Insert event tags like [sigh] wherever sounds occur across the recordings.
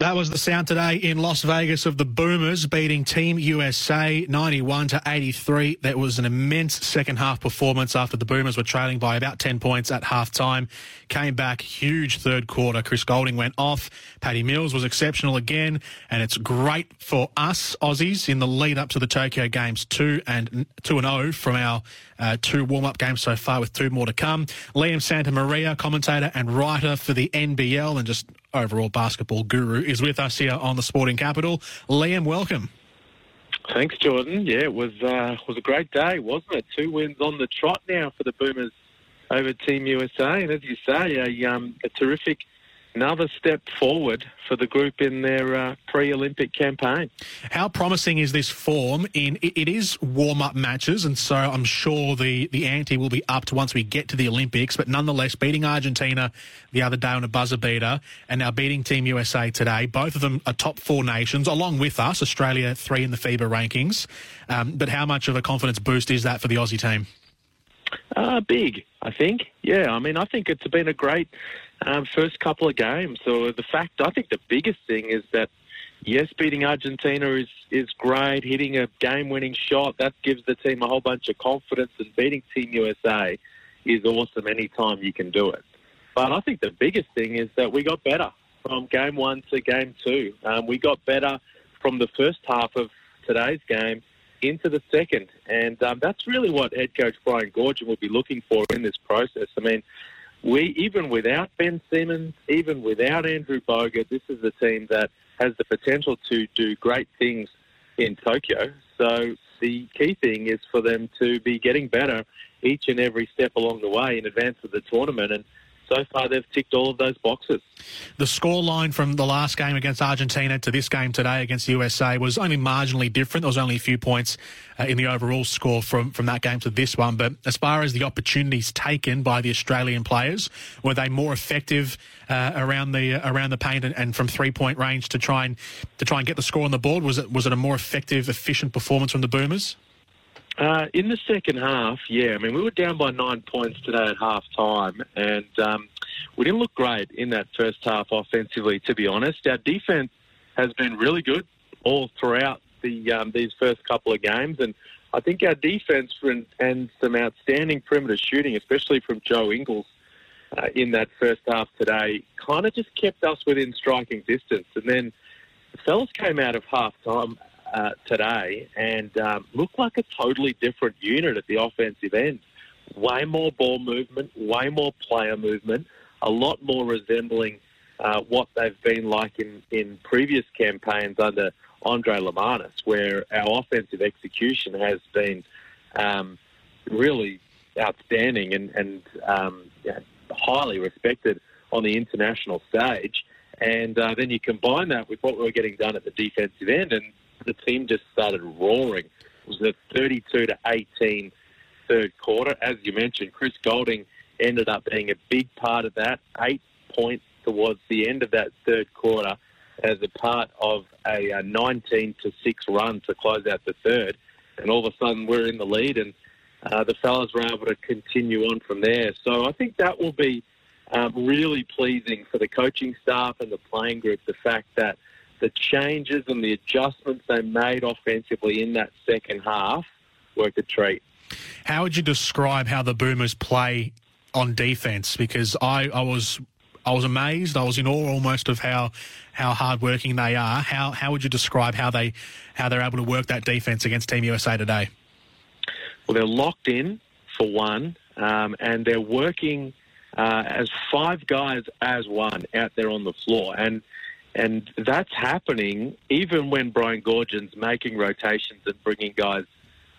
That was the sound today in Las Vegas of the Boomers beating Team USA 91 to 83. That was an immense second half performance after the Boomers were trailing by about 10 points at halftime. Came back huge third quarter. Chris Goulding went off. Patty Mills was exceptional again. And it's great for us Aussies in the lead up to the Tokyo Games 2 and 2 and 0 from our uh, two warm up games so far with two more to come. Liam Santamaria, commentator and writer for the NBL and just overall basketball guru, is with us here on the Sporting Capital. Liam, welcome. Thanks, Jordan. Yeah, it was uh, was a great day, wasn't it? Two wins on the trot now for the Boomers over Team USA, and as you say, a, um, a terrific another step forward for the group in their uh, pre-Olympic campaign. How promising is this form? In it, it is warm-up matches, and so I'm sure the the ante will be upped once we get to the Olympics. But nonetheless, beating Argentina the other day on a buzzer beater, and now beating Team USA today, both of them are top four nations, along with us, Australia three in the FIBA rankings. Um, but how much of a confidence boost is that for the Aussie team? Uh, big, I think. Yeah, I mean, I think it's been a great um, first couple of games. So the fact, I think the biggest thing is that, yes, beating Argentina is, is great. Hitting a game-winning shot, that gives the team a whole bunch of confidence. And beating Team USA is awesome anytime you can do it. But I think the biggest thing is that we got better from game one to game two. Um, we got better from the first half of today's game into the second. And um, that's really what head coach Brian Goorjian will be looking for in this process. I mean, we even without Ben Simmons, even without Andrew Bogut, this is a team that has the potential to do great things in Tokyo. So the key thing is for them to be getting better each and every step along the way in advance of the tournament. And so far they've ticked all of those boxes. The scoreline from the last game against Argentina to this game today against the USA was only marginally different. There was only a few points uh, in the overall score from, from that game to this one. But as far as the opportunities taken by the Australian players, were they more effective uh, around the uh, around the paint and, and from three point range to try and to try and get the score on the board? Was it was it a more effective, efficient performance from the Boomers? Uh, in the second half, yeah. I mean, we were down by nine points today at half time, and um, we didn't look great in that first half offensively, to be honest. Our defense has been really good all throughout the um, these first couple of games, and I think our defense and, some outstanding perimeter shooting, especially from Joe Ingles uh, in that first half today, kind of just kept us within striking distance. And then the fellas came out of half time uh, today and um, like a totally different unit at the offensive end. Way more ball movement, way more player movement, a lot more resembling uh, what they've been like in, in previous campaigns under Andrej Lemanis, where our offensive execution has been um, really outstanding and, and um, yeah, highly respected on the international stage. And uh, then you combine that with what we were getting done at the defensive end, and the team just started roaring. It was a 32 to 18 third quarter. As you mentioned, Chris Goulding ended up being a big part of that. Eight points towards the end of that third quarter as a part of a 19 to 6 run to close out the third. And all of a sudden, we're in the lead, and uh, the fellas were able to continue on from there. So I think that will be um, really pleasing for the coaching staff and the playing group. The fact that the changes and the adjustments they made offensively in that second half worked a treat. How would you describe how the Boomers play on defense? Because I, I was I was amazed. I was in awe almost of how how hardworking they are. How how would you describe how they how they're able to work that defense against Team USA today? Well, they're locked in for one, um, and they're working uh, as five guys as one out there on the floor, and and that's happening even when Brian Goorjian's making rotations and bringing guys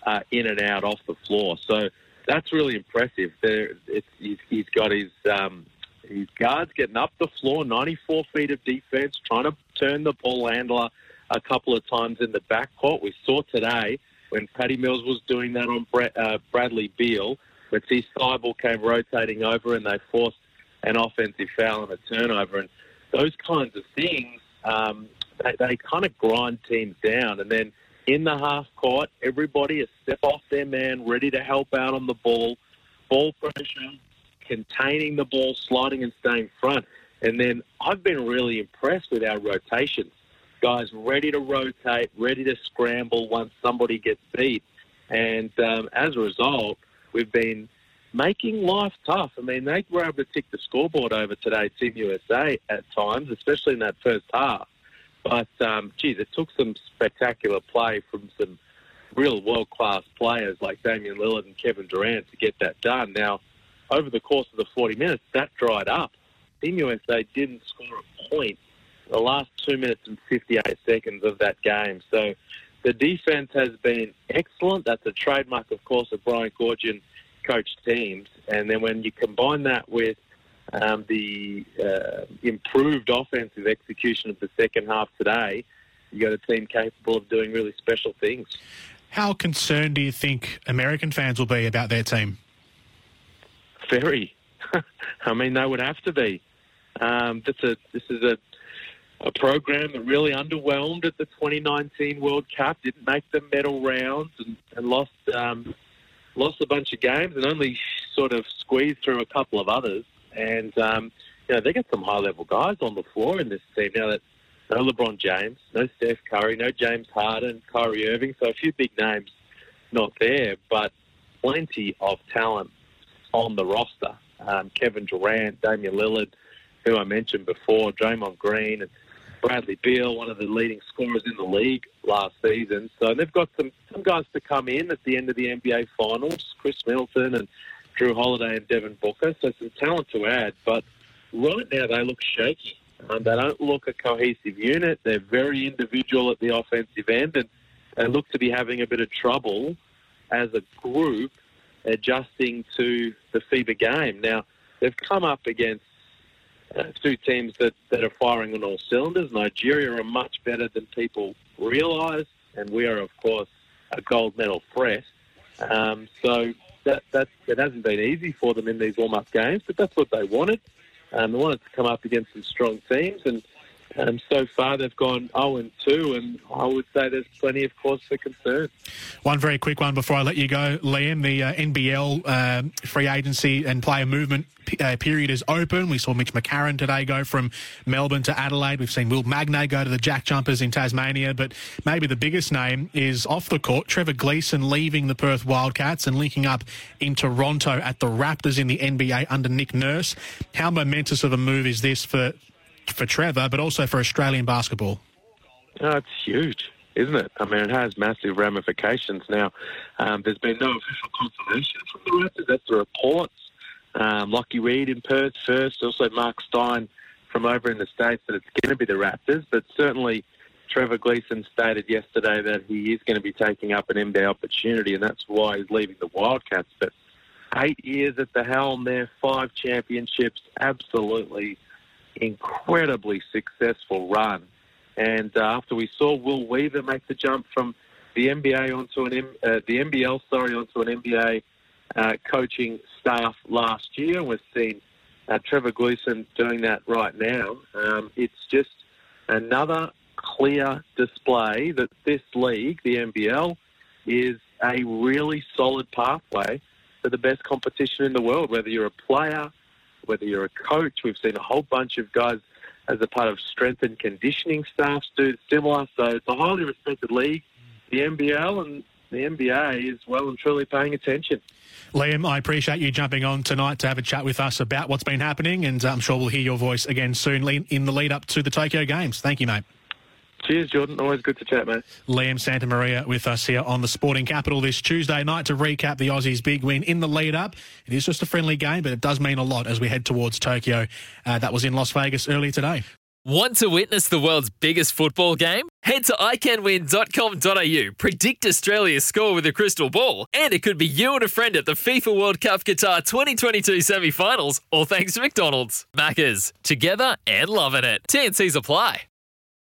uh, in and out off the floor. So that's really impressive. There, he's, he's got his um, his guards getting up the floor, 94 feet of defense, trying to turn the ball handler a couple of times in the backcourt. We saw today when Patty Mills was doing that on Brett, uh, Bradley Beal, Matisse Thybulle came rotating over and they forced an offensive foul and a turnover. And those kinds of things, um, they, they kind of grind teams down. And then in the half court, everybody is step off their man, ready to help out on the ball, ball pressure, containing the ball, sliding and staying front. And then I've been really impressed with our rotations. Guys ready to rotate, ready to scramble once somebody gets beat. And um, as a result, we've been making life tough. I mean, they were able to tick the scoreboard over today, Team USA, at times, especially in that first half. But, um, geez, it took some spectacular play from some real world class players like Damian Lillard and Kevin Durant to get that done. Now, over the course of the 40 minutes, that dried up. Team USA didn't score a point the last two minutes and 58 seconds of that game. So the defense has been excellent. That's a trademark, of course, of Brian Goorjian coached teams. And then when you combine that with um, the uh, improved offensive execution of the second half today, you got a team capable of doing really special things. How concerned do you think American fans will be about their team? Very. [laughs] I mean, they would have to be. Um, this, a, this is a, a program that really underwhelmed at the 2019 World Cup, didn't make the medal rounds, and, and lost um, lost a bunch of games, and only sort of squeezed through a couple of others. And um, you know, they got some high level guys on the floor in this team now. That no LeBron James, no Steph Curry, no James Harden, Kyrie Irving, so a few big names not there, but plenty of talent on the roster. Um, Kevin Durant, Damian Lillard, who I mentioned before, Draymond Green, and Bradley Beal, one of the leading scorers in the league last season. So they've got some, some guys to come in at the end of the NBA Finals, Khris Middleton and Jrue Holiday and Devin Booker. So some talent to add, but right now they look shaky. Um, they don't look a cohesive unit. They're very individual at the offensive end, and they look to be having a bit of trouble as a group adjusting to the FIBA game. Now, they've come up against uh, two teams that, that are firing on all cylinders. Nigeria are much better than people realise, and we are, of course, a gold medal threat. Um, so that, that, it hasn't been easy for them in these warm-up games, but that's what they wanted. Um, they wanted to come up against some strong teams, and um, so far, they've gone 0 and 2, and I would say there's plenty of cause for concern. One very quick one before I let you go, Liam. The uh, NBL uh, free agency and player movement p- uh, period is open. We saw Mitch McCarron today go from Melbourne to Adelaide. We've seen Will Magnay go to the JackJumpers in Tasmania. But maybe the biggest name is off the court. Trevor Gleeson leaving the Perth Wildcats and linking up in Toronto at the Raptors in the NBA under Nick Nurse. How momentous of a move is this for for Trevor, but also for Australian basketball? Oh, it's huge, isn't it? I mean, it has massive ramifications. Now, um, there's been no official confirmation from the Raptors. That's the reports. Um, Lockie Reed in Perth first, also Marc Stein from over in the States that it's going to be the Raptors, but certainly Trevor Gleeson stated yesterday that he is going to be taking up an NBA opportunity, and that's why he's leaving the Wildcats. But eight years at the helm there, five championships, absolutely incredibly successful run. And uh, after we saw Will Weaver make the jump from the NBA onto an uh, the NBL, sorry, onto an NBA uh, coaching staff last year, we've seen uh, Trevor Gleeson doing that right now. Um, it's just another clear display that this league, the NBL, is a really solid pathway for the best competition in the world. Whether you're a player, whether you're a coach. We've seen a whole bunch of guys as a part of strength and conditioning staffs do similar. So it's a highly respected league, the NBL, and the NBA is well and truly paying attention. Liam, I appreciate you jumping on tonight to have a chat with us about what's been happening, and I'm sure we'll hear your voice again soon in the lead up to the Tokyo Games. Thank you, mate. Cheers, Jordan. Always good to chat, mate. Liam Santamaria with us here on the Sporting Capital this Tuesday night to recap the Aussies' big win in the lead up. It is just a friendly game, but it does mean a lot as we head towards Tokyo. Uh, that was in Las Vegas earlier today. Want to witness the world's biggest football game? Head to iCanWin.com.au, predict Australia's score with a crystal ball, and it could be you and a friend at the FIFA World Cup Qatar 2022 semi finals, all thanks to McDonald's. Maccas, together and loving it. TNCs apply.